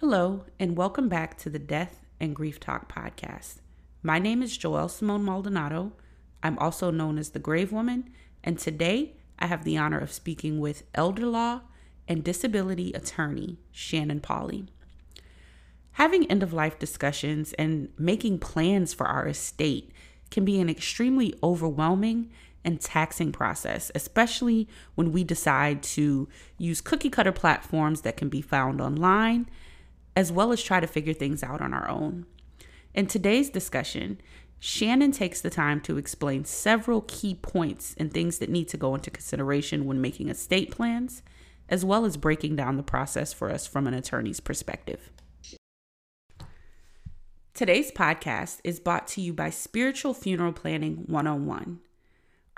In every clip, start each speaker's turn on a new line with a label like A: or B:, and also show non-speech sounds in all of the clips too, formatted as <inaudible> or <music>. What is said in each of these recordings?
A: Hello, and welcome back to the Death and Grief Talk podcast. My name is Joelle Simone Maldonado. I'm also known as the Grave Woman, and today I have the honor of speaking with elder law and disability attorney Shannon Pauley. Having end of life discussions and making plans for our estate can be an extremely overwhelming and taxing process, especially when we decide to use cookie cutter platforms that can be found online, as well as try to figure things out on our own. In today's discussion, Shannon takes the time to explain several key points and things that need to go into consideration when making estate plans, as well as breaking down the process for us from an attorney's perspective. Today's podcast is brought to you by Spiritual Funeral Planning 101.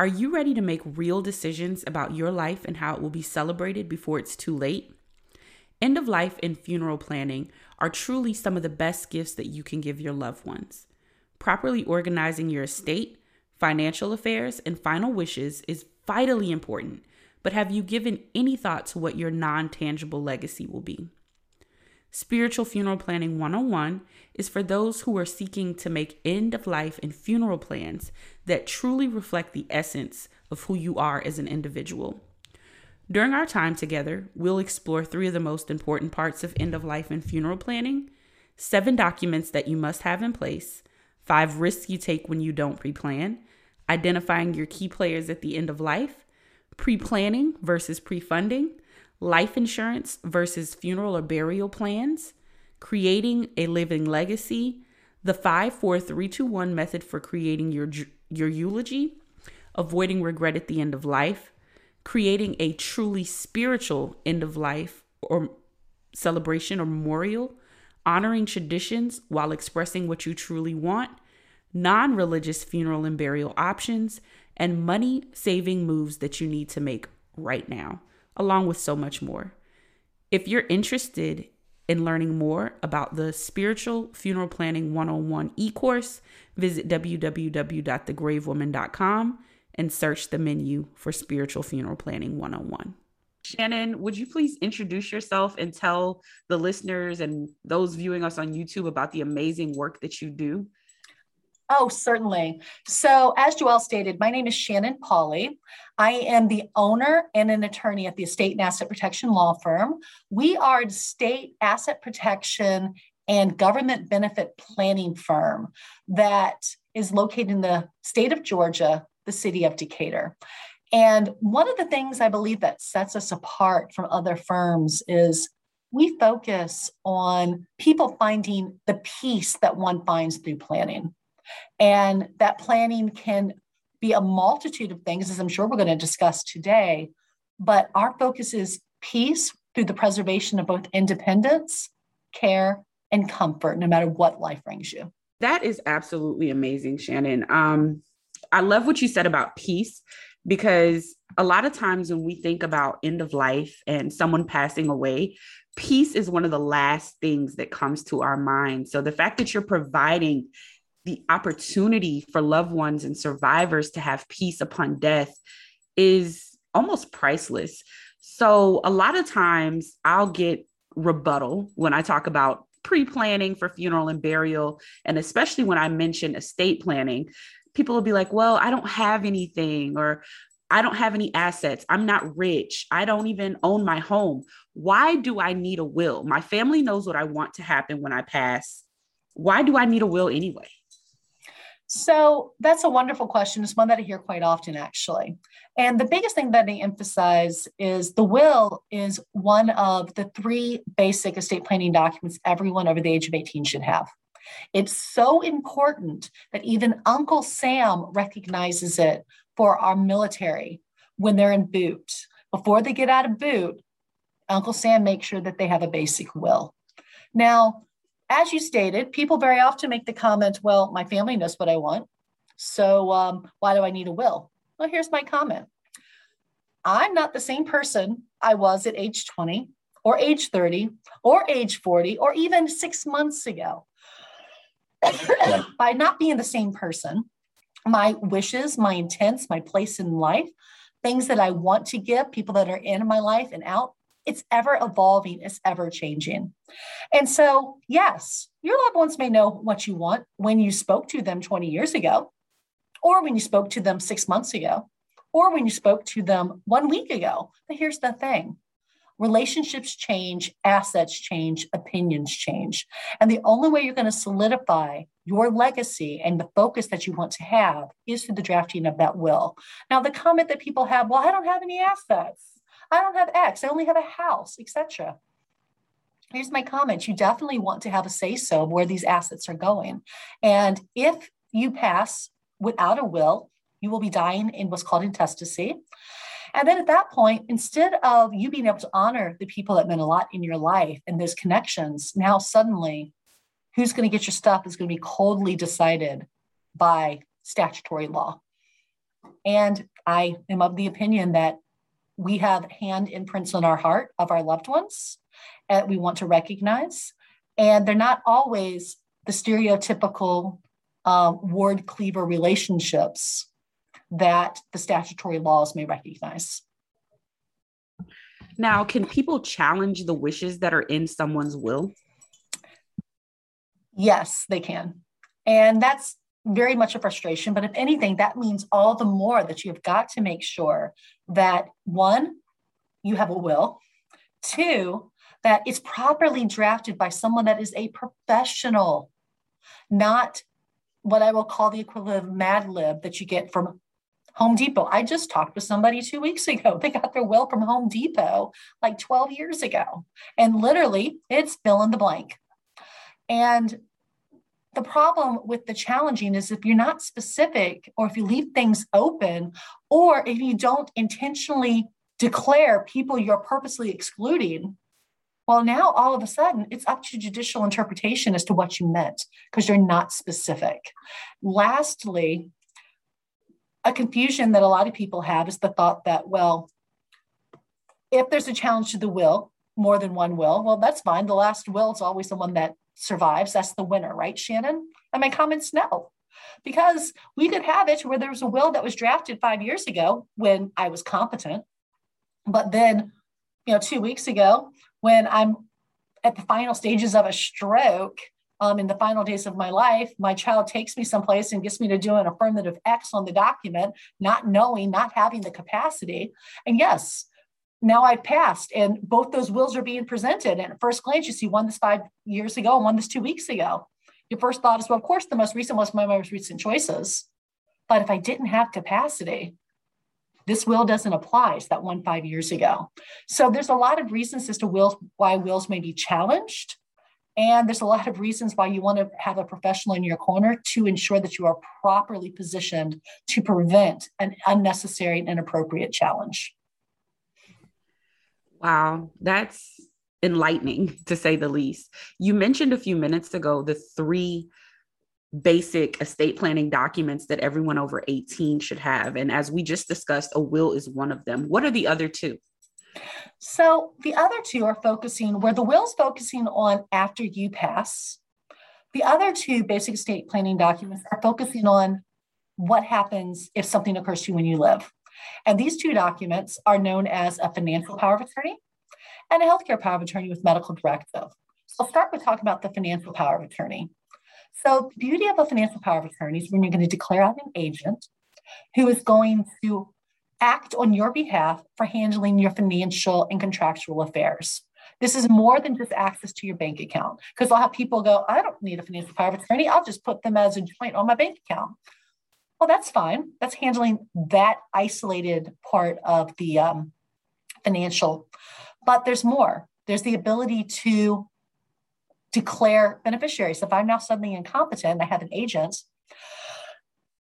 A: Are you ready to make real decisions about your life and how it will be celebrated before it's too late? End of life and funeral planning are truly some of the best gifts that you can give your loved ones. Properly organizing your estate, financial affairs, and final wishes is vitally important, but have you given any thought to what your non tangible legacy will be? Spiritual Funeral Planning 101 is for those who are seeking to make end of life and funeral plans that truly reflect the essence of who you are as an individual. During our time together, we'll explore three of the most important parts of end of life and funeral planning, seven documents that you must have in place, five risks you take when you don't pre plan, identifying your key players at the end of life, pre planning versus pre funding life insurance versus funeral or burial plans, creating a living legacy, the 54321 method for creating your your eulogy, avoiding regret at the end of life, creating a truly spiritual end of life or celebration or memorial, honoring traditions while expressing what you truly want, non religious funeral and burial options, and money saving moves that you need to make right now along with so much more. If you're interested in learning more about the Spiritual Funeral Planning 101 e course, visit www.thegravewoman.com and search the menu for Spiritual Funeral Planning 101. Shannon, would you please introduce yourself and tell the listeners and those viewing us on YouTube about the amazing work that you do?
B: Oh, certainly. So, as Joelle stated, my name is Shannon Pauley. I am the owner and an attorney at the Estate and Asset Protection Law Firm. We are a state asset protection and government benefit planning firm that is located in the state of Georgia, the city of Decatur. And one of the things I believe that sets us apart from other firms is we focus on people finding the peace that one finds through planning. And that planning can be a multitude of things, as I'm sure we're going to discuss today. But our focus is peace through the preservation of both independence, care, and comfort, no matter what life brings you.
A: That is absolutely amazing, Shannon. Um, I love what you said about peace because a lot of times when we think about end of life and someone passing away, peace is one of the last things that comes to our mind. So the fact that you're providing the opportunity for loved ones and survivors to have peace upon death is almost priceless. So, a lot of times I'll get rebuttal when I talk about pre planning for funeral and burial, and especially when I mention estate planning. People will be like, Well, I don't have anything, or I don't have any assets. I'm not rich. I don't even own my home. Why do I need a will? My family knows what I want to happen when I pass. Why do I need a will anyway?
B: So that's a wonderful question. It's one that I hear quite often, actually. And the biggest thing that I emphasize is the will is one of the three basic estate planning documents everyone over the age of 18 should have. It's so important that even Uncle Sam recognizes it for our military when they're in boot. Before they get out of boot, Uncle Sam makes sure that they have a basic will. Now, as you stated, people very often make the comment, well, my family knows what I want. So um, why do I need a will? Well, here's my comment I'm not the same person I was at age 20 or age 30 or age 40 or even six months ago. <laughs> By not being the same person, my wishes, my intents, my place in life, things that I want to give, people that are in my life and out, it's ever evolving, it's ever changing. And so, yes, your loved ones may know what you want when you spoke to them 20 years ago, or when you spoke to them six months ago, or when you spoke to them one week ago. But here's the thing relationships change, assets change, opinions change. And the only way you're going to solidify your legacy and the focus that you want to have is through the drafting of that will. Now, the comment that people have, well, I don't have any assets. I don't have X. I only have a house, etc. Here's my comment. You definitely want to have a say so where these assets are going. And if you pass without a will, you will be dying in what's called intestacy. And then at that point, instead of you being able to honor the people that meant a lot in your life and those connections, now suddenly who's going to get your stuff is going to be coldly decided by statutory law. And I am of the opinion that we have hand imprints on our heart of our loved ones that we want to recognize. And they're not always the stereotypical uh, ward cleaver relationships that the statutory laws may recognize.
A: Now, can people challenge the wishes that are in someone's will?
B: Yes, they can. And that's very much a frustration. But if anything, that means all the more that you've got to make sure that one, you have a will, two, that it's properly drafted by someone that is a professional, not what I will call the equivalent of Mad Lib that you get from Home Depot. I just talked with somebody two weeks ago. <laughs> They got their will from Home Depot like 12 years ago. And literally, it's fill in the blank. And the problem with the challenging is if you're not specific or if you leave things open or if you don't intentionally declare people you're purposely excluding well now all of a sudden it's up to judicial interpretation as to what you meant because you're not specific lastly a confusion that a lot of people have is the thought that well if there's a challenge to the will more than one will well that's fine the last will is always the one that survives, that's the winner, right, Shannon? And my comments no. Because we could have it where there was a will that was drafted five years ago when I was competent. But then, you know, two weeks ago, when I'm at the final stages of a stroke, um, in the final days of my life, my child takes me someplace and gets me to do an affirmative X on the document, not knowing, not having the capacity. And yes, now I've passed, and both those wills are being presented. And at first glance, you see one this five years ago and one this two weeks ago. Your first thought is, well, of course, the most recent was my most recent choices. But if I didn't have capacity, this will doesn't apply. It's that one five years ago. So there's a lot of reasons as to wills, why wills may be challenged. And there's a lot of reasons why you want to have a professional in your corner to ensure that you are properly positioned to prevent an unnecessary and inappropriate challenge.
A: Wow, that's enlightening to say the least. You mentioned a few minutes ago the three basic estate planning documents that everyone over 18 should have. And as we just discussed, a will is one of them. What are the other two?
B: So the other two are focusing where the will's focusing on after you pass. The other two basic estate planning documents are focusing on what happens if something occurs to you when you live. And these two documents are known as a financial power of attorney and a healthcare power of attorney with medical directive. So I'll start with talking about the financial power of attorney. So the beauty of a financial power of attorney is when you're going to declare out an agent who is going to act on your behalf for handling your financial and contractual affairs. This is more than just access to your bank account because I'll have people go, I don't need a financial power of attorney. I'll just put them as a joint on my bank account. Well, that's fine. That's handling that isolated part of the um, financial. But there's more. There's the ability to declare beneficiaries. If I'm now suddenly incompetent, I have an agent,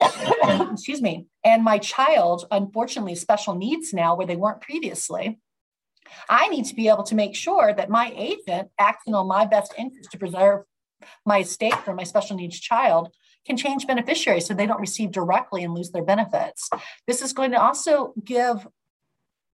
B: <coughs> excuse me, and my child, unfortunately, special needs now where they weren't previously. I need to be able to make sure that my agent, acting on my best interest to preserve my estate for my special needs child, can change beneficiaries so they don't receive directly and lose their benefits. This is going to also give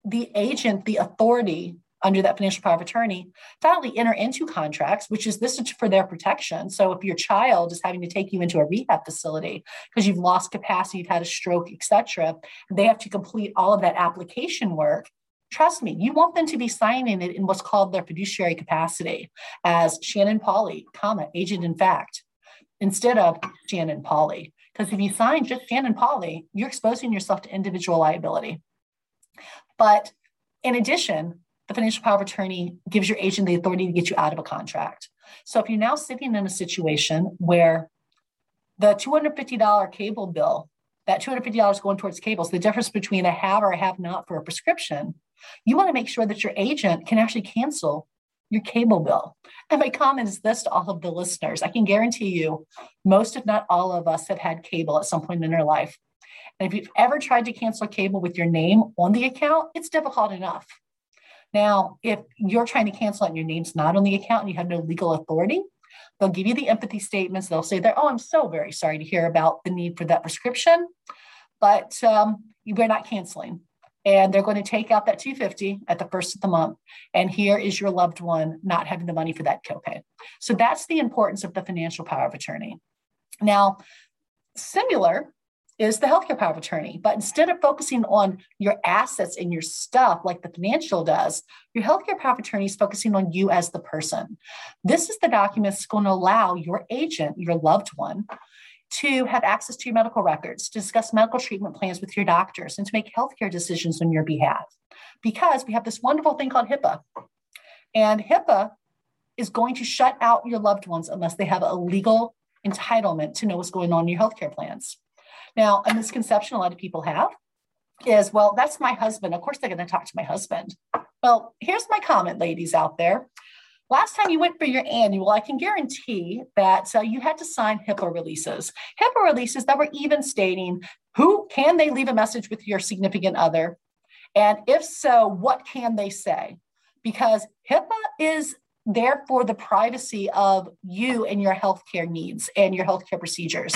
B: the agent the authority under that financial power of attorney only enter into contracts, which is this is for their protection. So if your child is having to take you into a rehab facility because you've lost capacity, you've had a stroke, etc., they have to complete all of that application work. Trust me, you want them to be signing it in what's called their fiduciary capacity as Shannon Pauley, comma, agent in fact, instead of Shannon Pauley. Because if you sign just Shannon Pauley, you're exposing yourself to individual liability. But in addition, the financial power of attorney gives your agent the authority to get you out of a contract. So if you're now sitting in a situation where the $250 cable bill, that $250 is going towards cables, the difference between a have or a have not for a prescription, you want to make sure that your agent can actually cancel your cable bill. And my comment is this to all of the listeners I can guarantee you, most, if not all of us, have had cable at some point in our life. And if you've ever tried to cancel cable with your name on the account, it's difficult enough. Now, if you're trying to cancel and your name's not on the account and you have no legal authority, they'll give you the empathy statements. They'll say that, oh, I'm so very sorry to hear about the need for that prescription, but um, we're not canceling. And they're going to take out that 250 at the first of the month. And here is your loved one not having the money for that copay. So that's the importance of the financial power of attorney. Now, similar is the healthcare power of attorney. But instead of focusing on your assets and your stuff like the financial does, your healthcare power of attorney is focusing on you as the person. This is the document that's going to allow your agent, your loved one, to have access to your medical records, to discuss medical treatment plans with your doctors, and to make healthcare decisions on your behalf. Because we have this wonderful thing called HIPAA. And HIPAA is going to shut out your loved ones unless they have a legal entitlement to know what's going on in your healthcare plans. Now, a misconception a lot of people have is, well, that's my husband. Of course, they're going to talk to my husband. Well, here's my comment, ladies out there. Last time you went for your annual, I can guarantee that uh, you had to sign HIPAA releases. HIPAA releases that were even stating who can they leave a message with your significant other? And if so, what can they say? Because HIPAA is there for the privacy of you and your healthcare needs and your healthcare procedures.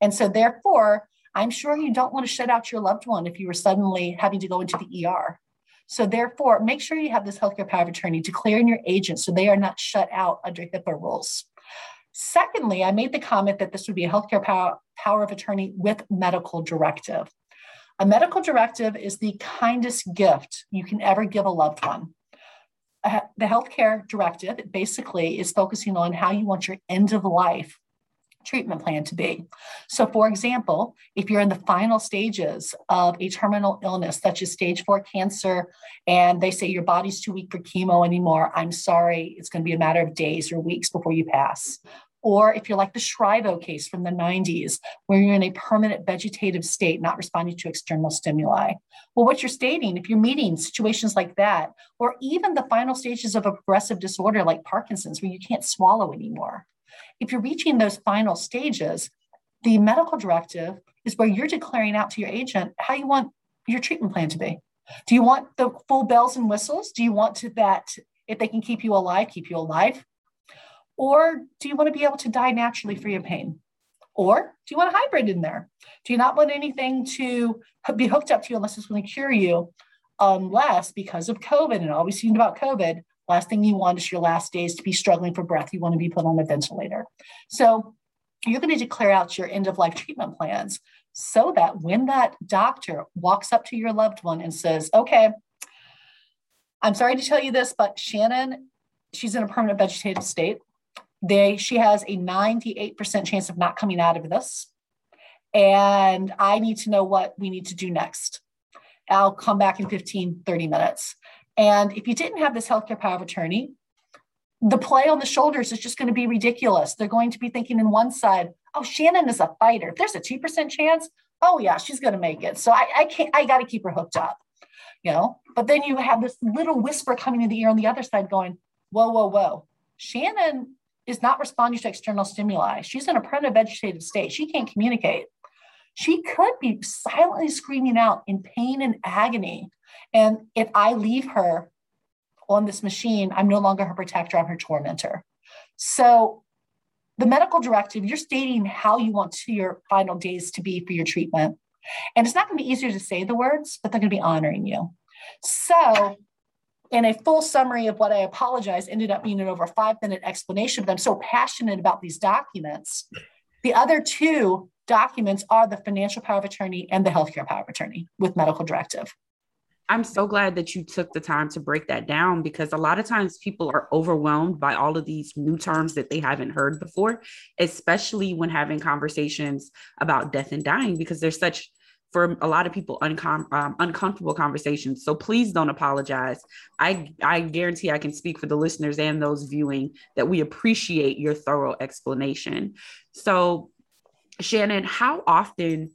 B: And so, therefore, I'm sure you don't want to shut out your loved one if you were suddenly having to go into the ER. So, therefore, make sure you have this healthcare power of attorney declaring your agent so they are not shut out under HIPAA rules. Secondly, I made the comment that this would be a healthcare power, power of attorney with medical directive. A medical directive is the kindest gift you can ever give a loved one Uh, the healthcare directive basically is focusing on how you want your end of life treatment plan to be. So, for example, if you're in the final stages of a terminal illness, such as stage four cancer, and they say your body's too weak for chemo anymore, I'm sorry, it's going to be a matter of days or weeks before you pass. Or if you're like the Schiavo case from the 90s, where you're in a permanent vegetative state, not responding to external stimuli. Well, what you're stating, if you're meeting situations like that, or even the final stages of a progressive disorder like Parkinson's, where you can't swallow anymore, if you're reaching those final stages, the medical directive is where you're declaring out to your agent how you want your treatment plan to be. Do you want the full bells and whistles? Do you want to that if they can keep you alive, keep you alive? Or do you want to be able to die naturally free of pain? Or do you want a hybrid in there? Do you not want anything to be hooked up to you unless it's going to cure you? Um, unless, because of COVID and all we've seen about COVID, last thing you want is your last days to be struggling for breath. You want to be put on a ventilator. So you're going to declare out your end of life treatment plans so that when that doctor walks up to your loved one and says, okay, I'm sorry to tell you this, but Shannon, she's in a permanent vegetative state they she has a 98% chance of not coming out of this. And i need to know what we need to do next. I'll come back in 15 30 minutes. And if you didn't have this healthcare power of attorney the play on the shoulders is just going to be ridiculous. They're going to be thinking in one side oh shannon is a fighter. If there's a 2% chance oh yeah she's going to make it. So i, I can't i got to keep her hooked up you know? But then you have this little whisper coming in the ear on the other side going whoa whoa whoa. Shannon is not responding to external stimuli. She's in a permanent vegetative state. She can't communicate. She could be silently screaming out in pain and agony. And if I leave her on this machine, I'm no longer her protector, I'm her tormentor. So, the medical directive, you're stating how you want to your final days to be for your treatment. And it's not going to be easier to say the words, but they're going to be honoring you. So, and a full summary of what I apologize ended up being an over five minute explanation, but I'm so passionate about these documents. The other two documents are the financial power of attorney and the healthcare power of attorney with medical directive.
A: I'm so glad that you took the time to break that down because a lot of times people are overwhelmed by all of these new terms that they haven't heard before, especially when having conversations about death and dying, because there's such for a lot of people uncom- um, uncomfortable conversations. So please don't apologize. I i guarantee i can speak for the listeners and those viewing that we appreciate your thorough explanation. So shannon how often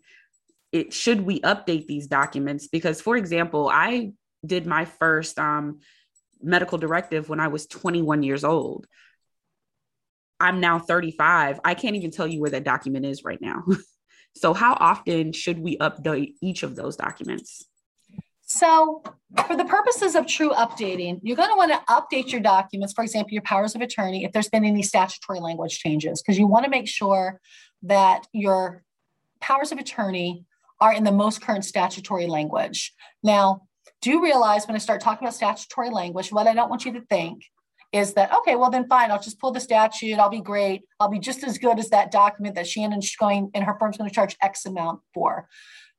A: it should we update these documents? Because for example i did my first um, medical directive when i was 21 years old. I'm now 35 i can't even tell you where that document is right now <laughs> So, how often should we update each of those documents?
B: So, for the purposes of true updating, you're going to want to update your documents, for example, your powers of attorney, if there's been any statutory language changes, because you want to make sure that your powers of attorney are in the most current statutory language. Now, do realize when I start talking about statutory language, what I don't want you to think is that okay well then fine i'll just pull the statute i'll be great i'll be just as good as that document that shannon's going and her firm's going to charge x amount for.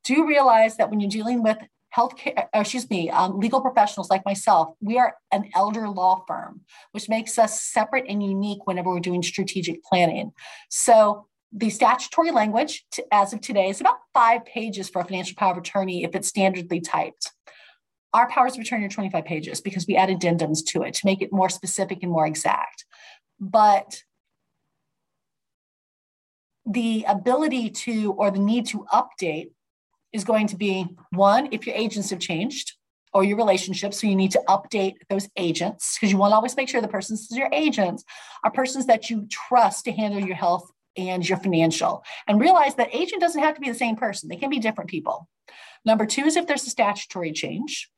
B: Do you realize that when you're dealing with healthcare excuse me um, legal professionals like myself we are an elder law firm which makes us separate and unique whenever we're doing strategic planning. So the statutory language to, as of today is about five pages for a financial power of attorney if it's standardly typed our powers of attorney are 25 pages because we add addendums to it to make it more specific and more exact. But the ability to or the need to update is going to be one, if your agents have changed or your relationships. So you need to update those agents because you want to always make sure the persons your agents are persons that you trust to handle your health and your financial. And realize that agent doesn't have to be the same person, they can be different people. Number two is if there's a statutory change.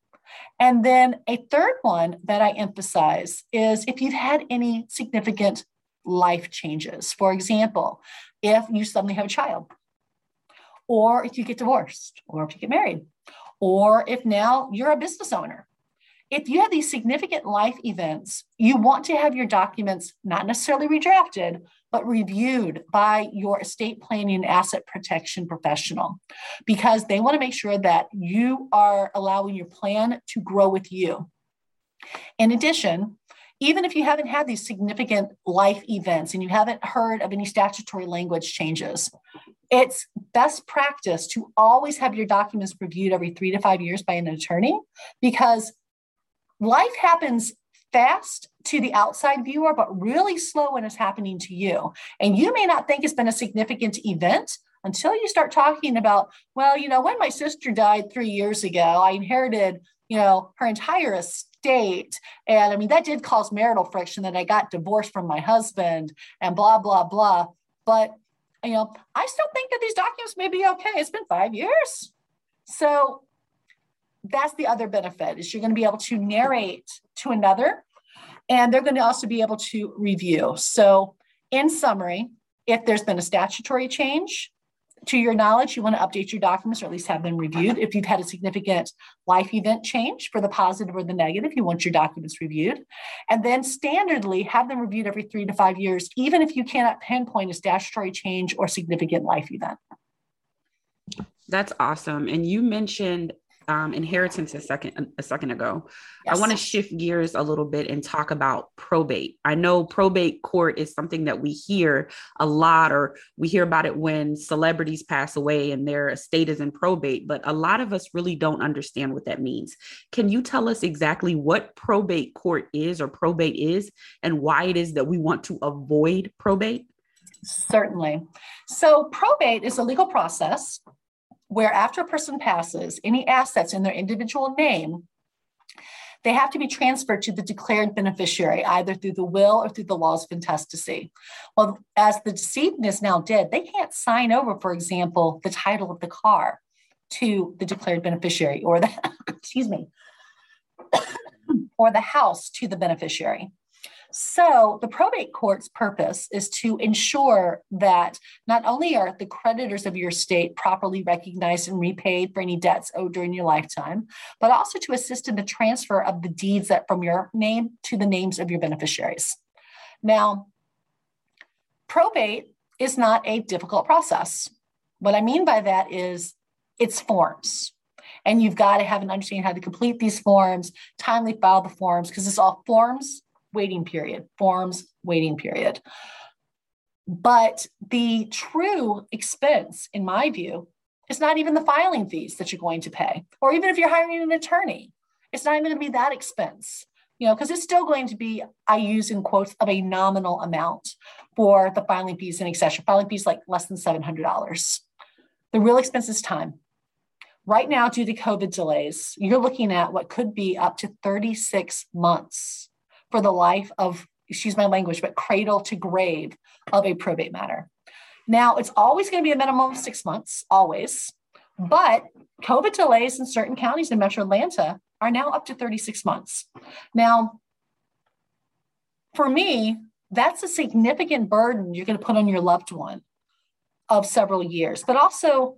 B: And then a third one that I emphasize is if you've had any significant life changes. For example, if you suddenly have a child, or if you get divorced, or if you get married, or if now you're a business owner. If you have these significant life events, you want to have your documents not necessarily redrafted, but reviewed by your estate planning and asset protection professional because they want to make sure that you are allowing your plan to grow with you. In addition, even if you haven't had these significant life events and you haven't heard of any statutory language changes, it's best practice to always have your documents reviewed every three to five years by an attorney because life happens fast to the outside viewer, but really slow when it's happening to you. And you may not think it's been a significant event until you start talking about, well, you know, when my sister died three years ago, I inherited, you know, her entire estate. And I mean, that did cause marital friction that I got divorced from my husband and blah, blah, blah. But, you know, I still think that these documents may be okay. It's been five years. So that's the other benefit is you're going to be able to narrate to another and they're going to also be able to review. So in summary if there's been a statutory change to your knowledge you want to update your documents or at least have them reviewed. If you've had a significant life event change for the positive or the negative you want your documents reviewed. And then standardly have them reviewed every three to five years even if you cannot pinpoint a statutory change or significant life event.
A: That's awesome. And you mentioned um, inheritance a second a second ago. Yes. I want to shift gears a little bit and talk about probate. I know probate court is something that we hear a lot, or we hear about it when celebrities pass away and their estate is in probate. But a lot of us really don't understand what that means. Can you tell us exactly what probate court is, or probate is, and why it is that we want to avoid probate?
B: Certainly. So, probate is a legal process where after a person passes, any assets in their individual name, they have to be transferred to the declared beneficiary, either through the will or through the laws of intestacy. Well, as the decedent is now dead, they can't sign over, for example, the title of the car to the declared beneficiary or the, <laughs> excuse me, <coughs> or the house to the beneficiary. So, the probate court's purpose is to ensure that not only are the creditors of your estate properly recognized and repaid for any debts owed during your lifetime, but also to assist in the transfer of the deeds that from your name to the names of your beneficiaries. Now, probate is not a difficult process. What I mean by that is it's forms. And you've got to have an understanding how to complete these forms, timely file the forms, because it's all forms, waiting period, forms, waiting period. But the true expense, in my view, is not even the filing fees that you're going to pay, or even if you're hiring an attorney, it's not even going to be that expense you know, because it's still going to be, I use in quotes, of a nominal amount for the filing fees and accession. Filing fees like less than $700. The real expense is time. Right now, due to COVID delays, you're looking at what could be up to 36 months for the life of, excuse my language, but cradle to grave of a probate matter. Now, it's always going to be a minimum of six months, always. But COVID delays in certain counties in Metro Atlanta are now up to 36 months. Now, for me, that's a significant burden you're going to put on your loved one of several years. But also,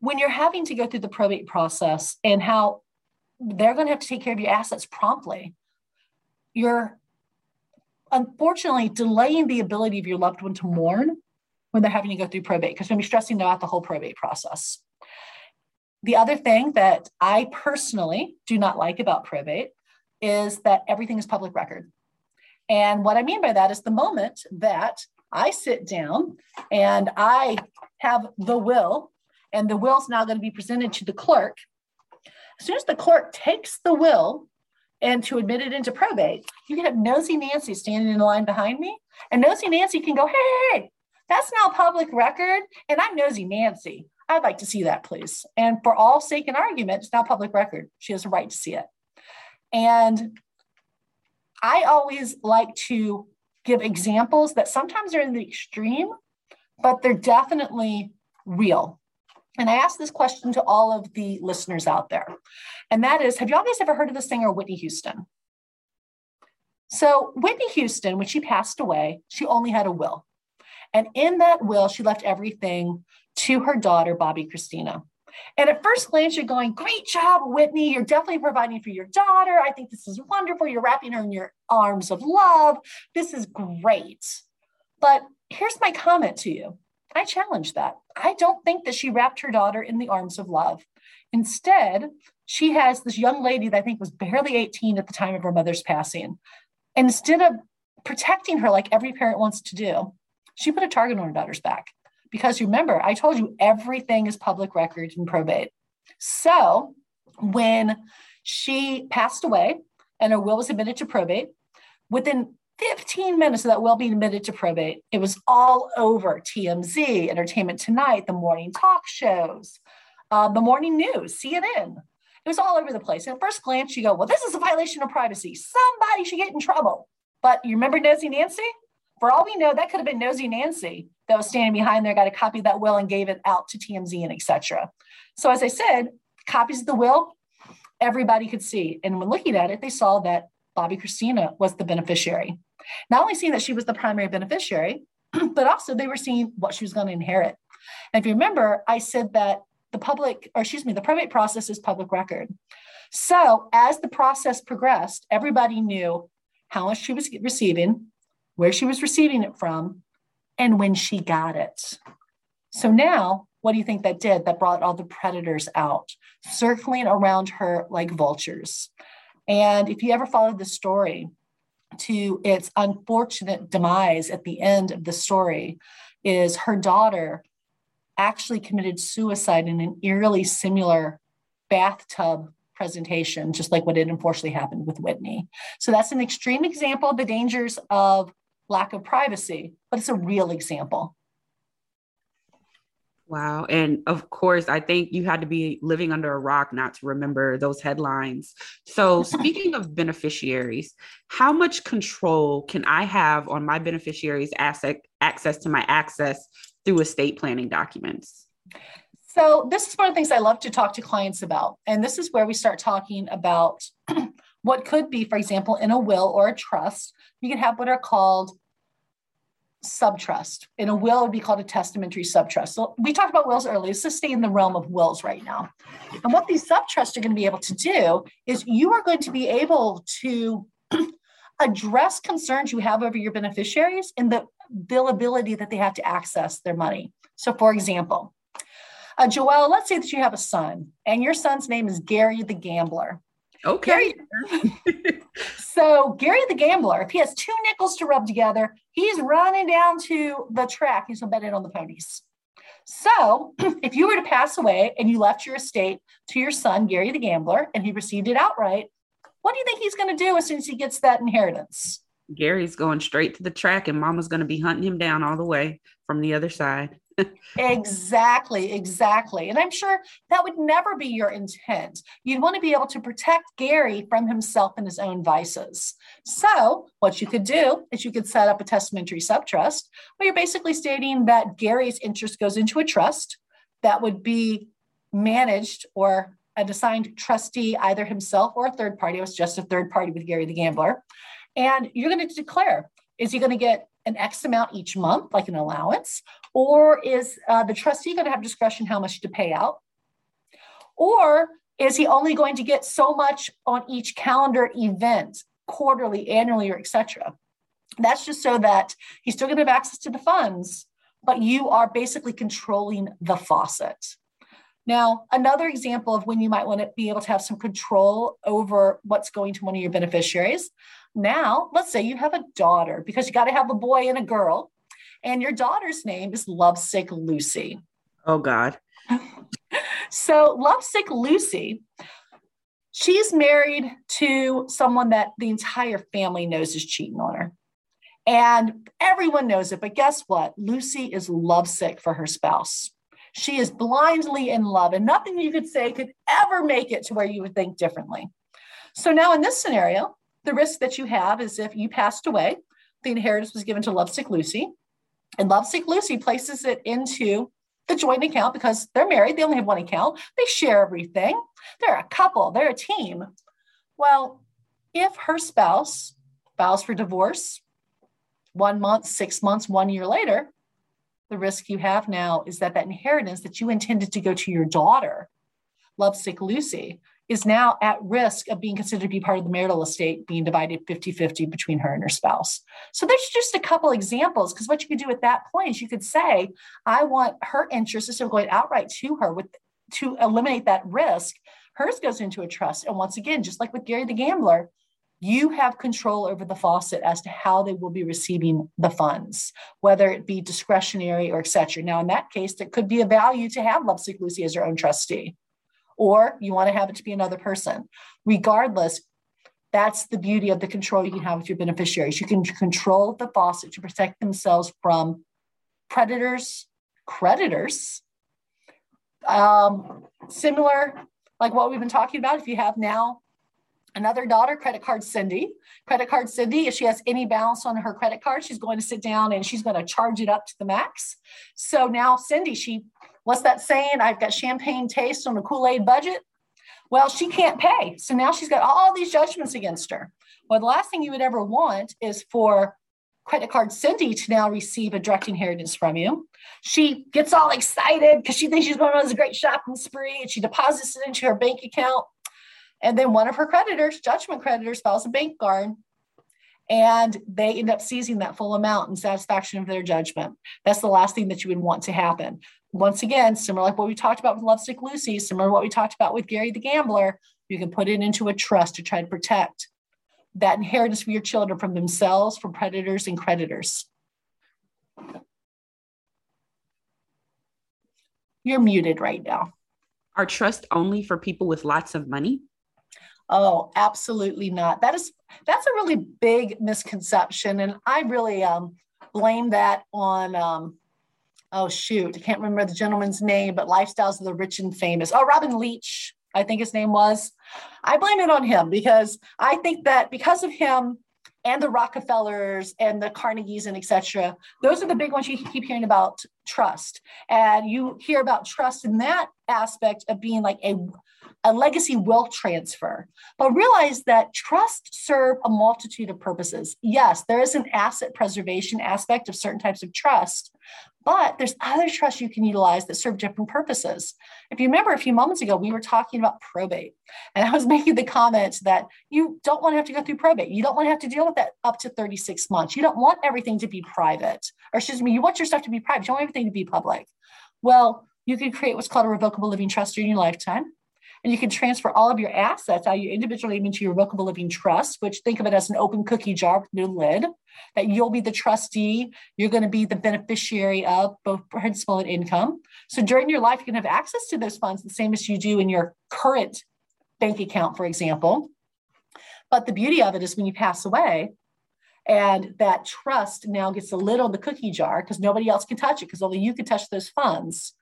B: when you're having to go through the probate process and how they're going to have to take care of your assets promptly, you're unfortunately delaying the ability of your loved one to mourn when they're having to go through probate because you're going to be stressing them out the whole probate process. The other thing that I personally do not like about probate is that everything is public record. And what I mean by that is the moment that I sit down and I have the will, and the will is now going to be presented to the clerk. As soon as the clerk takes the will and to admit it into probate, you can have Nosy Nancy standing in the line behind me, and Nosy Nancy can go, hey, hey, hey, that's now public record, and I'm Nosy Nancy. I'd like to see that, please. And for all sake and argument, it's now public record. She has a right to see it. And I always like to give examples that sometimes are in the extreme, but they're definitely real. And I ask this question to all of the listeners out there. And that is Have y'all guys ever heard of the singer Whitney Houston? So, Whitney Houston, when she passed away, she only had a will. And in that will, she left everything to her daughter, Bobbi Kristina. And at first glance, you're going, Great job, Whitney. You're definitely providing for your daughter. I think this is wonderful. You're wrapping her in your arms of love. This is great. But here's my comment to you I challenge that. I don't think that she wrapped her daughter in the arms of love. Instead, she has this young lady that I think was barely 18 at the time of her mother's passing. And instead of protecting her like every parent wants to do, she put a target on her daughter's back. Because remember, I told you everything is public record in probate. So when she passed away and her will was admitted to probate, within 15 minutes of that will be admitted to probate, it was all over TMZ, Entertainment Tonight, the morning talk shows, uh, the morning news, CNN. It was all over the place. And at first glance, you go, well, this is a violation of privacy. Somebody should get in trouble. But you remember Nosy Nancy? For all we know, that could have been Nosy Nancy that was standing behind there, got a copy of that will and gave it out to TMZ and etc. So as I said, copies of the will, everybody could see. And when looking at it, they saw that Bobbi Kristina was the beneficiary. Not only seeing that she was the primary beneficiary, <clears throat> but also they were seeing what she was going to inherit. And if you remember, I said that the public, or excuse me, the probate process is public record. So as the process progressed, everybody knew how much she was receiving, where she was receiving it from, and when she got it. So now, what do you think that did? That brought all the predators out, circling around her like vultures. And if you ever followed the story to its unfortunate demise at the end of the story, is her daughter actually committed suicide in an eerily similar bathtub presentation, just like what had unfortunately happened with Whitney. So that's an extreme example of the dangers of lack of privacy, but it's a real example.
A: Wow. And of course, I think you had to be living under a rock not to remember those headlines. So, <laughs> speaking of beneficiaries, how much control can I have on my beneficiaries' asset access to my access through estate planning documents?
B: So, this is one of the things I love to talk to clients about. And this is where we start talking about <clears throat> what could be, for example, in a will or a trust, you can have what are called subtrust. In a will, it would be called a testamentary subtrust. So we talked about wills earlier. Just stay in the realm of wills right now. And what these subtrusts are going to be able to do is you are going to be able to <clears throat> address concerns you have over your beneficiaries and the, the ability that they have to access their money. So, for example, Uh, Joelle, let's say that you have a son and your son's name is Gary the Gambler.
A: Okay.
B: Gary, <laughs> so Gary the Gambler, if he has two nickels to rub together, he's running down to the track. He's gonna bet it on the ponies. So <clears throat> if you were to pass away and you left your estate to your son, Gary the Gambler, and he received it outright, what do you think he's going to do as soon as he gets that inheritance?
A: Gary's going straight to the track, and Mama's going to be hunting him down all the way from the other side.
B: Exactly, exactly. And I'm sure that would never be your intent. You'd want to be able to protect Gary from himself and his own vices. So, what you could do is you could set up a testamentary subtrust where you're basically stating that Gary's interest goes into a trust that would be managed or an assigned trustee, either himself or a third party. It was just a third party with Gary the Gambler. And you're going to declare is he going to get an X amount each month, like an allowance? Or is uh, the trustee going to have discretion how much to pay out? Or is he only going to get so much on each calendar event, quarterly, annually, or etc.? That's just so that he's still going to have access to the funds, but you are basically controlling the faucet. Now, another example of when you might want to be able to have some control over what's going to one of your beneficiaries. Now, let's say you have a daughter because you got to have a boy and a girl, and your daughter's name is Lovesick Lucy.
A: Oh, God.
B: so, Lovesick Lucy, she's married to someone that the entire family knows is cheating on her. And everyone knows it. But guess what? Lucy is lovesick for her spouse. She is blindly in love, and nothing you could say could ever make it to where you would think differently. So now in this scenario, the risk that you have is if you passed away, the inheritance was given to Lovesick Lucy, and Lovesick Lucy places it into the joint account because they're married, they only have one account, they share everything, they're a couple, they're a team. Well, if her spouse files for divorce one month, six months, one year later, the risk you have now is that that inheritance that you intended to go to your daughter, lovesick Lucy, is now at risk of being considered to be part of the marital estate being divided 50 50 between her and her spouse. So there's just a couple examples because what you could do at that point is you could say, I want her interest instead of going outright to her with to eliminate that risk. Hers goes into a trust. And once again, just like with Gary the Gambler, you have control over the faucet as to how they will be receiving the funds, whether it be discretionary or et cetera. Now, in that case, there could be a value to have Lovesick Lucy as your own trustee, or you want to have it to be another person. Regardless, that's the beauty of the control you can have with your beneficiaries. You can control the faucet to protect themselves from predators, creditors. Um, similar, like what we've been talking about, if you have now Another daughter, credit card Cindy. Credit card Cindy, if she has any balance on her credit card, she's going to sit down and she's going to charge it up to the max. So now Cindy, she, what's that saying? I've got champagne taste on a Kool Aid budget. Well, she can't pay. So now she's got all these judgments against her. Well, the last thing you would ever want is for credit card Cindy to now receive a direct inheritance from you. She gets all excited because she thinks she's going on this great shopping spree and she deposits it into her bank account. And then one of her creditors, judgment creditors, files a bank guard and they end up seizing that full amount in satisfaction of their judgment. That's the last thing that you would want to happen. Once again, similar like what we talked about with Lovesick Lucy, similar to what we talked about with Gary the Gambler, you can put it into a trust to try to protect that inheritance for your children from themselves, from predators and creditors. You're muted right now.
A: Are trust only for people with lots of money?
B: Oh, absolutely not. That is that's a really big misconception, and I really um, blame that on. Um, oh shoot, I can't remember the gentleman's name, but Lifestyles of the Rich and Famous. Oh, Robin Leach, I think his name was. I blame it on him because I think that because of him and the Rockefellers and the Carnegies and etc. Those are the big ones you keep hearing about trust, and you hear about trust in that aspect of being like a a legacy wealth transfer. But realize that trusts serve a multitude of purposes. Yes, there is an asset preservation aspect of certain types of trust, but there's other trusts you can utilize that serve different purposes. If you remember a few moments ago, we were talking about probate, and I was <laughs> making the comment that you don't want to have to go through probate. You don't want to have to deal with that up to 36 months. You don't want everything to be private, or excuse me, you want your stuff to be private. You don't want everything to be public. Well, you can create what's called a revocable living trust during your lifetime. And you can transfer all of your assets out of your individual name into your revocable living trust, which think of it as an open cookie jar with no lid, that you'll be the trustee. You're going to be the beneficiary of both principal and income. So during your life, you can have access to those funds the same as you do in your current bank account, for example. But the beauty of it is when you pass away, and that trust now gets a lid on the cookie jar because nobody else can touch it because only you can touch those funds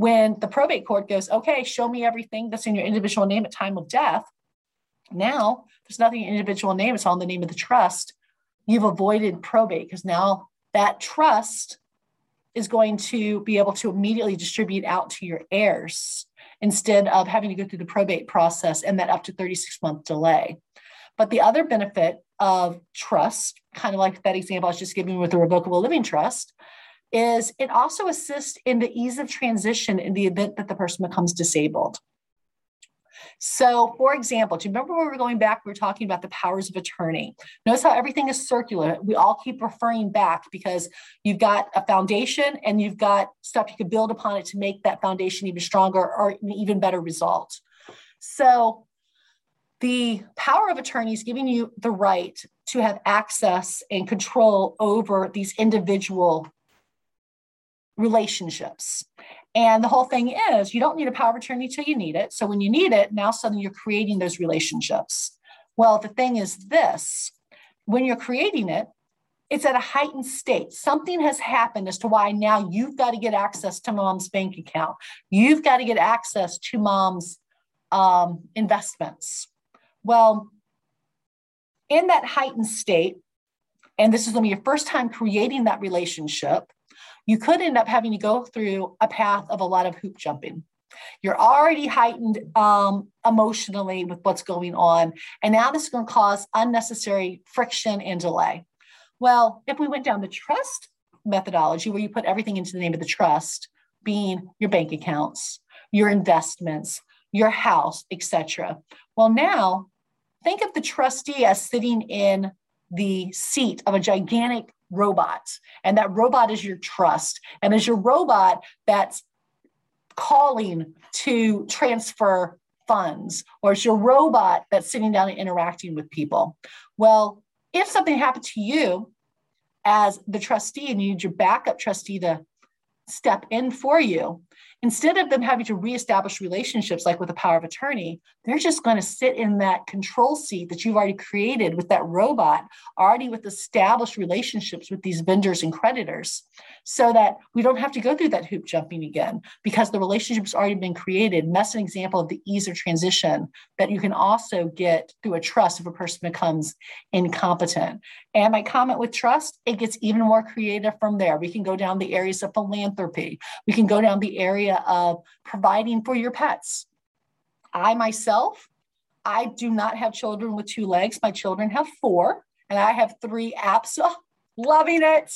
B: when the probate court goes, okay, show me everything that's in your individual name at time of death. Now there's nothing in individual name, it's all in the name of the trust. You've avoided probate because now that trust is going to be able to immediately distribute out to your heirs instead of having to go through the probate process and that up to 36 month delay. But the other benefit of trust, kind of like that example I was just giving with the revocable living trust, is it also assists in the ease of transition in the event that the person becomes disabled. So, for example, do you remember when we were going back, we were talking about the powers of attorney? Notice how everything is circular. We all keep referring back because you've got a foundation and you've got stuff you could build upon it to make that foundation even stronger or an even better result. So, the power of attorney is giving you the right to have access and control over these individual relationships. And the whole thing is, you don't need a power of attorney till you need it. So when you need it, now suddenly you're creating those relationships. Well, the thing is this when you're creating it, it's at a heightened state. Something has happened as to why now you've got to get access to mom's bank account. You've got to get access to mom's um, investments. Well, in that heightened state, and this is going to be your first time creating that relationship, you could end up having to go through a path of a lot of hoop jumping. You're already heightened um, emotionally with what's going on. And now this is going to cause unnecessary friction and delay. Well, if we went down the trust methodology where you put everything into the name of the trust, being your bank accounts, your investments, your house, etc. Well, now think of the trustee as sitting in the seat of a gigantic robot. And that robot is your trust. And as your robot that's calling to transfer funds, or it's your robot that's sitting down and interacting with people. Well, if something happened to you as the trustee and you need your backup trustee to step in for you, instead of them having to reestablish relationships like with a power of attorney, they're just going to sit in that control seat that you've already created with that robot, already with established relationships with these vendors and creditors, so that we don't have to go through that hoop jumping again because the relationship's already been created. And that's an example of the ease of transition that you can also get through a trust if a person becomes incompetent. And my comment with trust, it gets even more creative from there. We can go down the areas of philanthropy. We can go down the area of providing for your pets. I myself, I do not have children with two legs. My children have four, and I have three apps. <laughs> Oh, loving it.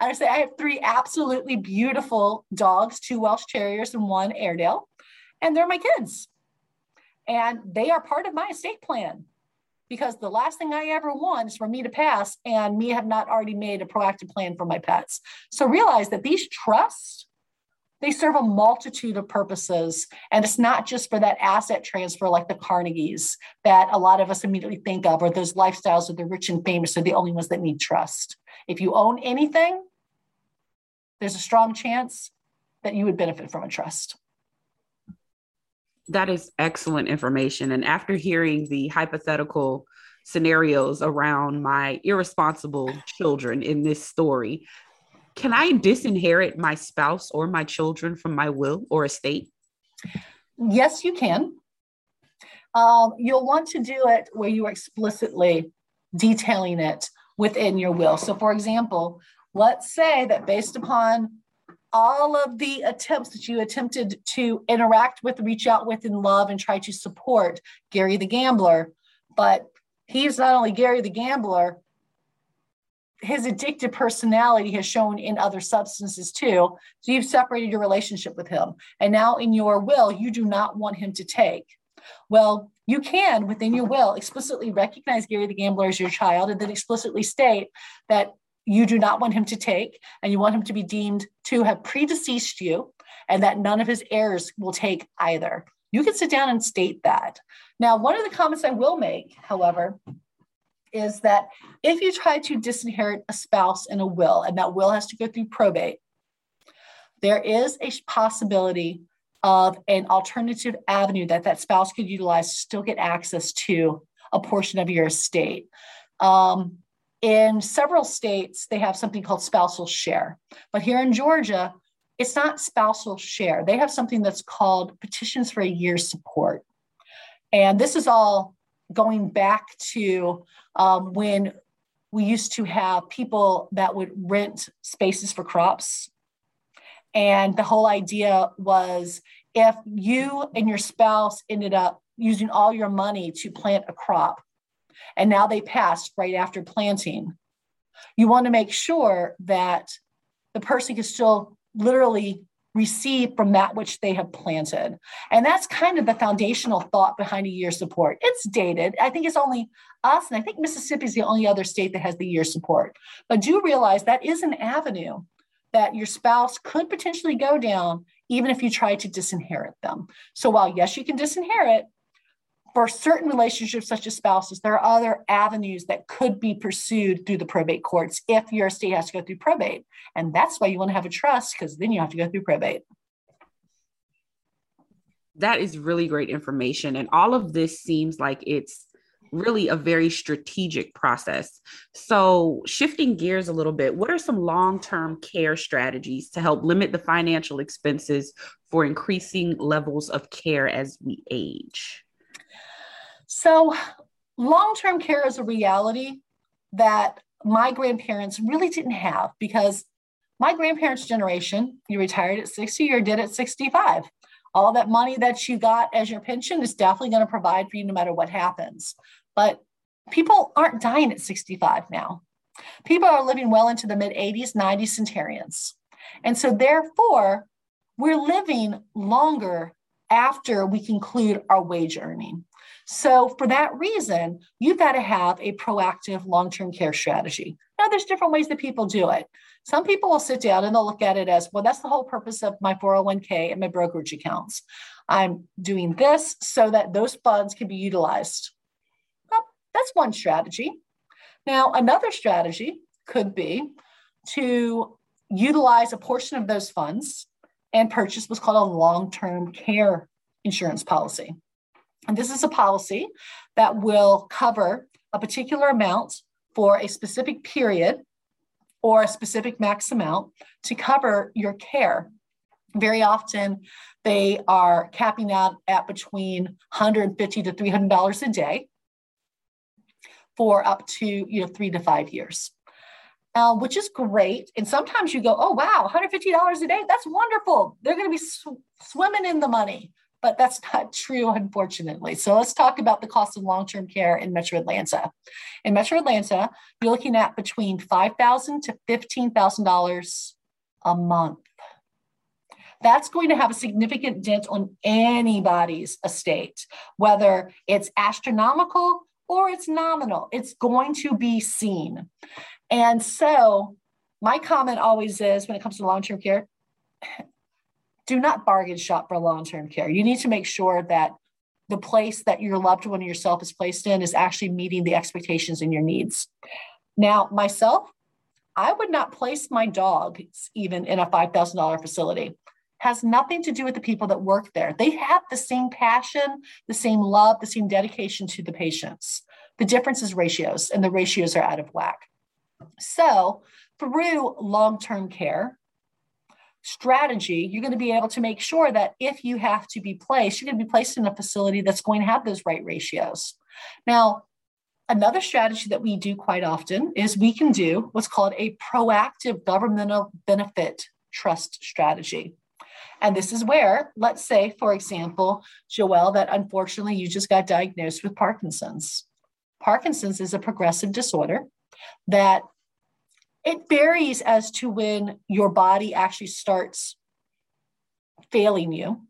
B: I say I have three absolutely beautiful dogs, two Welsh Terriers and one Airedale, and they're my kids. And they are part of my estate plan because the last thing I ever want is for me to pass and me have not already made a proactive plan for my pets. So realize that these trusts, they serve a multitude of purposes. And it's not just for that asset transfer like the Carnegies that a lot of us immediately think of, or those lifestyles of the rich and famous are the only ones that need trust. If you own anything, there's a strong chance that you would benefit from a trust.
A: That is excellent information. And after hearing the hypothetical scenarios around my irresponsible children in this story, can I disinherit my spouse or my children from my will or estate?
B: Yes, you can. Um, you'll want to do it where you are explicitly detailing it within your will. So, for example, let's say that based upon all of the attempts that you attempted to interact with, reach out with, and love, and try to support Gary the gambler, but he's not only Gary the gambler, his addictive personality has shown in other substances too. So you've separated your relationship with him. And now in your will, you do not want him to take. Well, you can within your will explicitly recognize Gary the gambler as your child and then explicitly state that you do not want him to take and you want him to be deemed to have predeceased you and that none of his heirs will take either. You can sit down and state that. Now, one of the comments I will make, however, is that if you try to disinherit a spouse in a will and that will has to go through probate, there is a possibility of an alternative avenue that that spouse could utilize to still get access to a portion of your estate. Um, in several states, they have something called spousal share. But here in Georgia, it's not spousal share. They have something that's called petitions for a year's support. And this is all going back to um, when we used to have people that would rent spaces for crops. And the whole idea was if you and your spouse ended up using all your money to plant a crop, and now they passed right after planting, you want to make sure that the person can still literally receive from that which they have planted. And that's kind of the foundational thought behind a year support. It's dated. I think it's only us, and I think Mississippi is the only other state that has the year support. But do realize that is an avenue that your spouse could potentially go down, even if you try to disinherit them. So while, yes, you can disinherit, for certain relationships, such as spouses, there are other avenues that could be pursued through the probate courts if your estate has to go through probate. And that's why you want to have a trust, because then you have to go through probate.
A: That is really great information. And all of this seems like it's really a very strategic process. So, shifting gears a little bit, what are some long term care strategies to help limit the financial expenses for increasing levels of care as we age?
B: So, long term care is a reality that my grandparents really didn't have because my grandparents' generation, you retired at 60 or did at 65. All that money that you got as your pension is definitely going to provide for you no matter what happens. But people aren't dying at 65 now. People are living well into the mid 80s, 90s centenarians. And so, therefore, we're living longer after we conclude our wage earning. So, for that reason, you've got to have a proactive long term care strategy. Now, there's different ways that people do it. Some people will sit down and they'll look at it as well, that's the whole purpose of my 401k and my brokerage accounts. I'm doing this so that those funds can be utilized. Well, that's one strategy. Now, another strategy could be to utilize a portion of those funds and purchase what's called a long term care insurance policy. And this is a policy that will cover a particular amount for a specific period or a specific max amount to cover your care. Very often, they are capping out at between $150 to $300 a day for up to you know three to five years, uh, which is great. And sometimes you go, oh wow, $150 a day, that's wonderful. They're going to be sw- swimming in the money but that's <laughs> not true, unfortunately. So let's talk about the cost of long-term care in Metro Atlanta. In Metro Atlanta, you're looking at between $5,000 to $15,000 a month. That's going to have a significant dent on anybody's estate, whether it's astronomical or it's nominal. It's going to be seen. And so my comment always is when it comes to long-term care, <clears throat> do not bargain shop for long-term care. You need to make sure that the place that your loved one or yourself is placed in is actually meeting the expectations and your needs. Now, myself, I would not place my dog even in a $5,000 facility. Has nothing to do with the people that work there. They have the same passion, the same love, the same dedication to the patients. The difference is ratios, and the ratios are out of whack. So, through long term care, strategy, you're going to be able to make sure that if you have to be placed, you're going to be placed in a facility that's going to have those right ratios. Now, another strategy that we do quite often is we can do what's called a proactive governmental benefit trust strategy. And this is where, let's say, for example, Joelle, that unfortunately you just got diagnosed with Parkinson's. Parkinson's is a progressive disorder that it varies as to when your body actually starts failing you.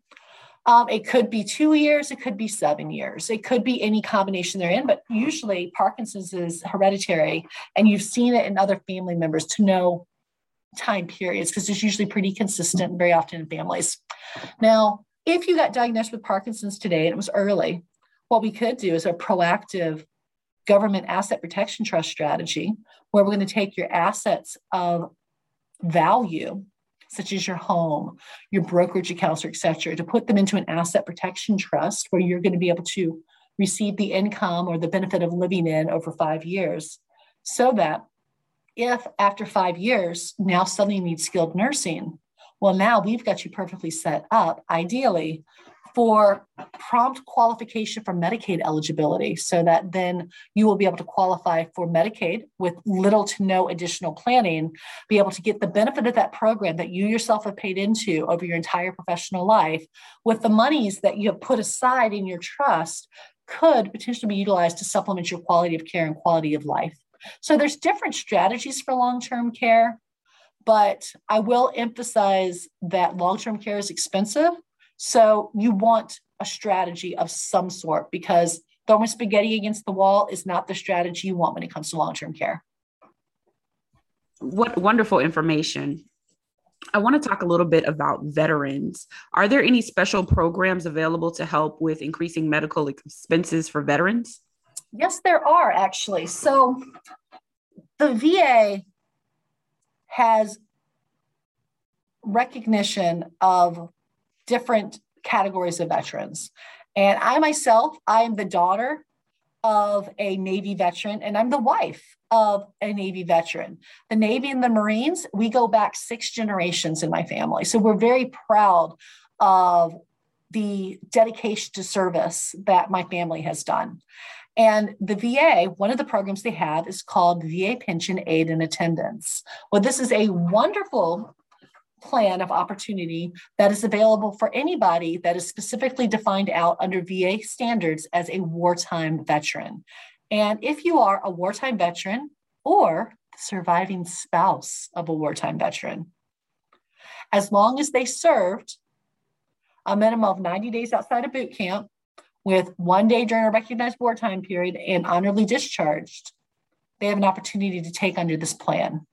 B: Um, it could be two years, it could be seven years, it could be any combination they're in, but usually Parkinson's is hereditary, and you've seen it in other family members to know time periods because it's usually pretty consistent very often in families. Now, if you got diagnosed with Parkinson's today and it was early, what we could do is a proactive government asset protection trust strategy where we're going to take your assets of value such as your home, your brokerage accounts, or et cetera, to put them into an asset protection trust where you're going to be able to receive the income or the benefit of living in over five years. So that if after five years, now suddenly you need skilled nursing, well, now we've got you perfectly set up, ideally, for prompt qualification for Medicaid eligibility so that then you will be able to qualify for Medicaid with little to no additional planning, be able to get the benefit of that program that you yourself have paid into over your entire professional life with the monies that you have put aside in your trust could potentially be utilized to supplement your quality of care and quality of life. So there's different strategies for long-term care, but I will emphasize that long-term care is expensive so you want a strategy of some sort because throwing spaghetti against the wall is not the strategy you want when it comes to long term care.
A: What wonderful information. I want to talk a little bit about veterans. Are there any special programs available to help with increasing medical expenses for veterans?
B: Yes, there are actually. So the VA has recognition of different categories of veterans. And I myself, I am the daughter of a Navy veteran, and I'm the wife of a Navy veteran. The Navy and the Marines, we go back six generations in my family. So we're very proud of the dedication to service that my family has done. And the VA, one of the programs they have is called VA Pension Aid and Attendance. Well, this is a wonderful plan of opportunity that is available for anybody that is specifically defined out under VA standards as a wartime veteran. And if you are a wartime veteran or the surviving spouse of a wartime veteran, as long as they served a minimum of 90 days outside of boot camp with one day during a recognized wartime period and honorably discharged, they have an opportunity to take under this plan.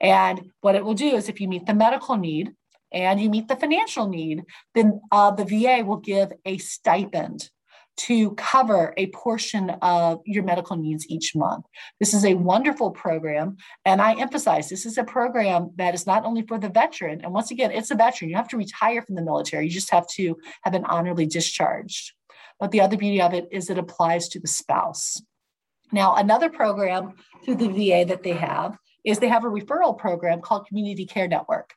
B: And what it will do is if you meet the medical need and you meet the financial need, then uh, the VA will give a stipend to cover a portion of your medical needs each month. This is a wonderful program. And I emphasize this is a program that is not only for the veteran, and once again, it's a veteran. You have to retire from the military, you just have to have been honorably discharged. But the other beauty of it is it applies to the spouse. Now, another program through the VA that they have is they have a referral program called Community Care Network.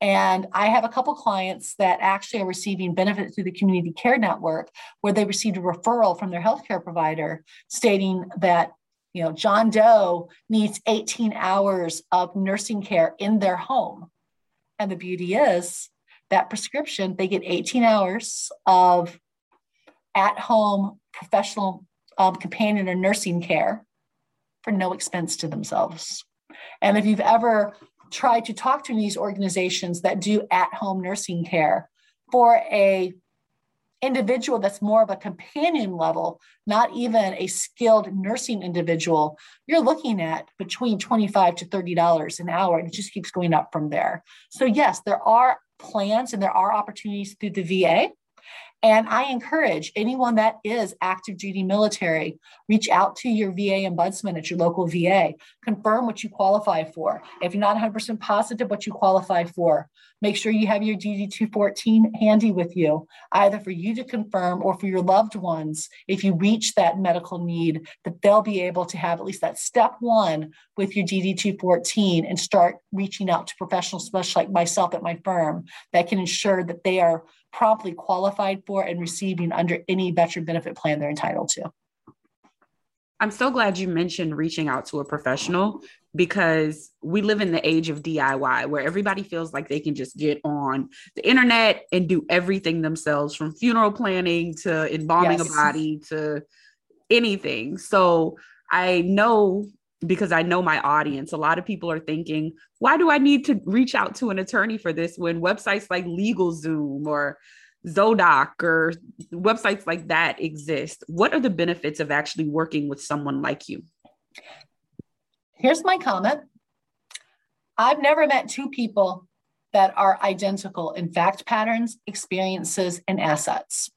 B: And I have a couple clients that actually are receiving benefit through the Community Care Network, where they received a referral from their healthcare provider stating that, you know, John Doe needs 18 hours of nursing care in their home. And the beauty is that prescription, they get 18 hours of at home professional um, companion or nursing care for no expense to themselves. And if you've ever tried to talk to these organizations that do at-home nursing care for a individual that's more of a companion level, not even a skilled nursing individual, you're looking at between 25 to $30 an hour, and it just keeps going up from there. So, yes, there are plans and there are opportunities through the VA and I encourage anyone that is active duty military, reach out to your VA ombudsman at your local VA, confirm what you qualify for. If you're not 100% positive what you qualify for, make sure you have your DD 214 handy with you, either for you to confirm or for your loved ones. If you reach that medical need, that they'll be able to have at least that step one with your DD 214 and start reaching out to professional specialists like myself at my firm that can ensure that they are promptly qualified for and receiving under any veteran benefit plan they're entitled to.
A: I'm so glad you mentioned reaching out to a professional because we live in the age of DIY where everybody feels like they can just get on the internet and do everything themselves from funeral planning to embalming yes. a body to anything. So I know because I know my audience, a lot of people are thinking, why do I need to reach out to an attorney for this when websites like LegalZoom or Zodoc or websites like that exist? What are the benefits of actually working with someone like you?
B: Here's my comment I've never met two people that are identical in fact patterns, experiences, and assets.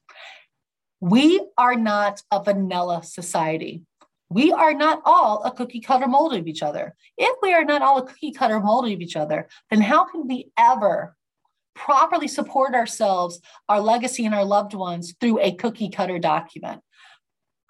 B: We are not a vanilla society. We are not all a cookie cutter mold of each other. If we are not all a cookie cutter mold of each other, then how can we ever properly support ourselves, our legacy, and our loved ones through a cookie cutter document?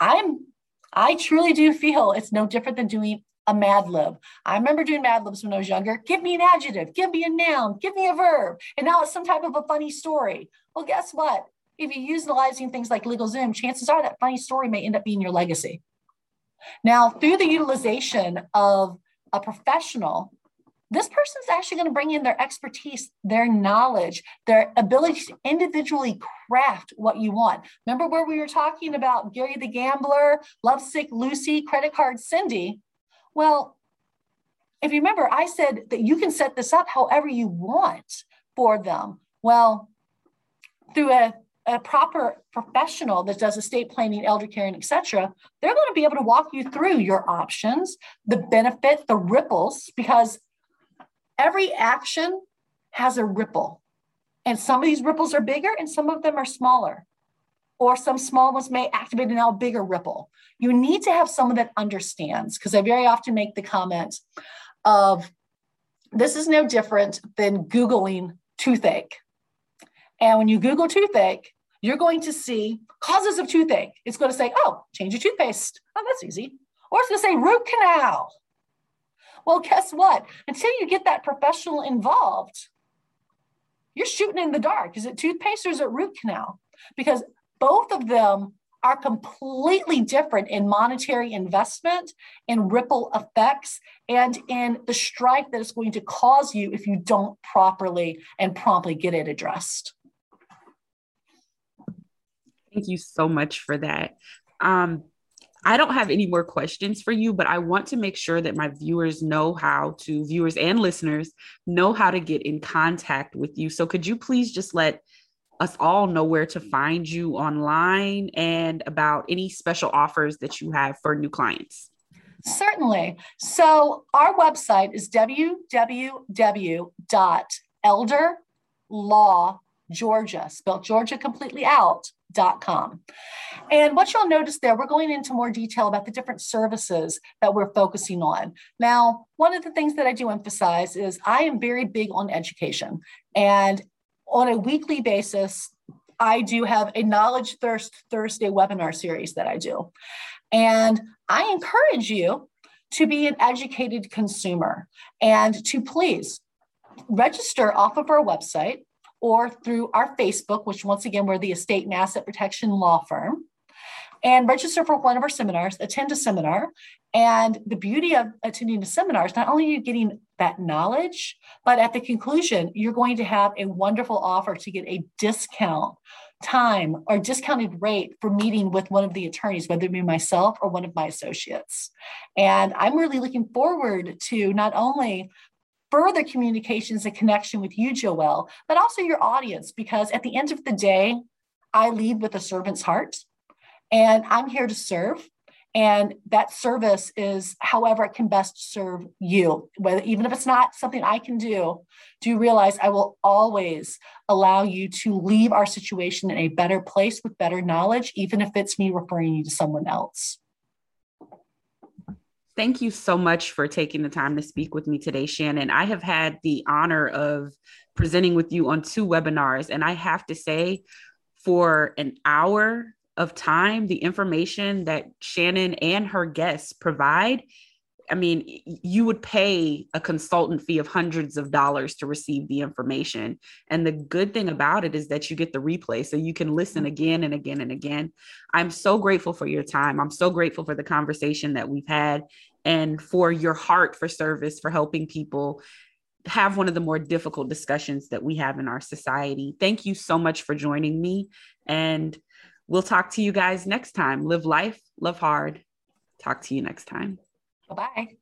B: I'm I truly do feel it's no different than doing a Mad Lib. I remember doing Mad Libs when I was younger. Give me an adjective, give me a noun, give me a verb. And now it's some type of a funny story. Well, guess what? If you use utilizing things like LegalZoom, chances are that funny story may end up being your legacy. Now, through the utilization of a professional, this person is actually going to bring in their expertise, their knowledge, their ability to individually craft what you want. Remember where we were talking about Gary the Gambler, Lovesick Lucy, Credit Card Cindy? Well, if you remember, I said that you can set this up however you want for them. Well, through a, a proper professional that does estate planning, elder care, and etc., they're going to be able to walk you through your options, the benefit, the ripples, because every action has a ripple. And some of these ripples are bigger and some of them are smaller or some small ones may activate a now bigger ripple. You need to have someone that understands, because I very often make the comment of this is no different than Googling toothache. And when you Google toothache, you're going to see causes of toothache. It's going to say, oh, change your toothpaste. Oh, that's easy. Or it's going to say root canal. Well, guess what? Until you get that professional involved, you're shooting in the dark. Is it toothpaste or is it root canal? Because both of them are completely different in monetary investment, in ripple effects, and in the strife that it's going to cause you if you don't properly and promptly get it addressed.
A: Thank you so much for that. Um, I don't have any more questions for you, but I want to make sure that my viewers know how to, viewers and listeners know how to get in contact with you. So could you please just let us all know where to find you online and about any special offers that you have for new clients.
B: Certainly. So, our website is www.elderlawgeorgia, spelled Georgia completely out, Dot Com. And what you'll notice there, we're going into more detail about the different services that we're focusing on. Now, one of the things that I do emphasize is I am very big on education. And on a weekly basis, I do have a Knowledge Thirst Thursday webinar series that I do. And I encourage you to be an educated consumer and to please register off of our website or through our Facebook, which once again, we're the Estate and Asset Protection Law Firm, and register for one of our seminars, attend a seminar. And the beauty of attending a seminar is not only are you getting that knowledge, but at the conclusion, you're going to have a wonderful offer to get a discount time or discounted rate for meeting with one of the attorneys, whether it be myself or one of my associates. And I'm really looking forward to not only further communications and connection with you, Joelle, but also your audience, because at the end of the day, I lead with a servant's heart and I'm here to serve. And that service is however it can best serve you, whether even if it's not something I can do, do you realize I will always allow you to leave our situation in a better place with better knowledge, even if it's me referring you to someone else.
A: Thank you so much for taking the time to speak with me today, Shannon. I have had the honor of presenting with you on two webinars, and I have to say, for an hour of time, the information that Shannon and her guests provide, I mean, you would pay a consultant fee of hundreds of dollars to receive the information. And the good thing about it is that you get the replay. So you can listen mm-hmm. again and again and again. I'm so grateful for your time. I'm so grateful for the conversation that we've had and for your heart for service, for helping people have one of the more difficult discussions that we have in our society. Thank you so much for joining me. And We'll talk to you guys next time. Live life, love hard. Talk to you next time.
B: Bye bye.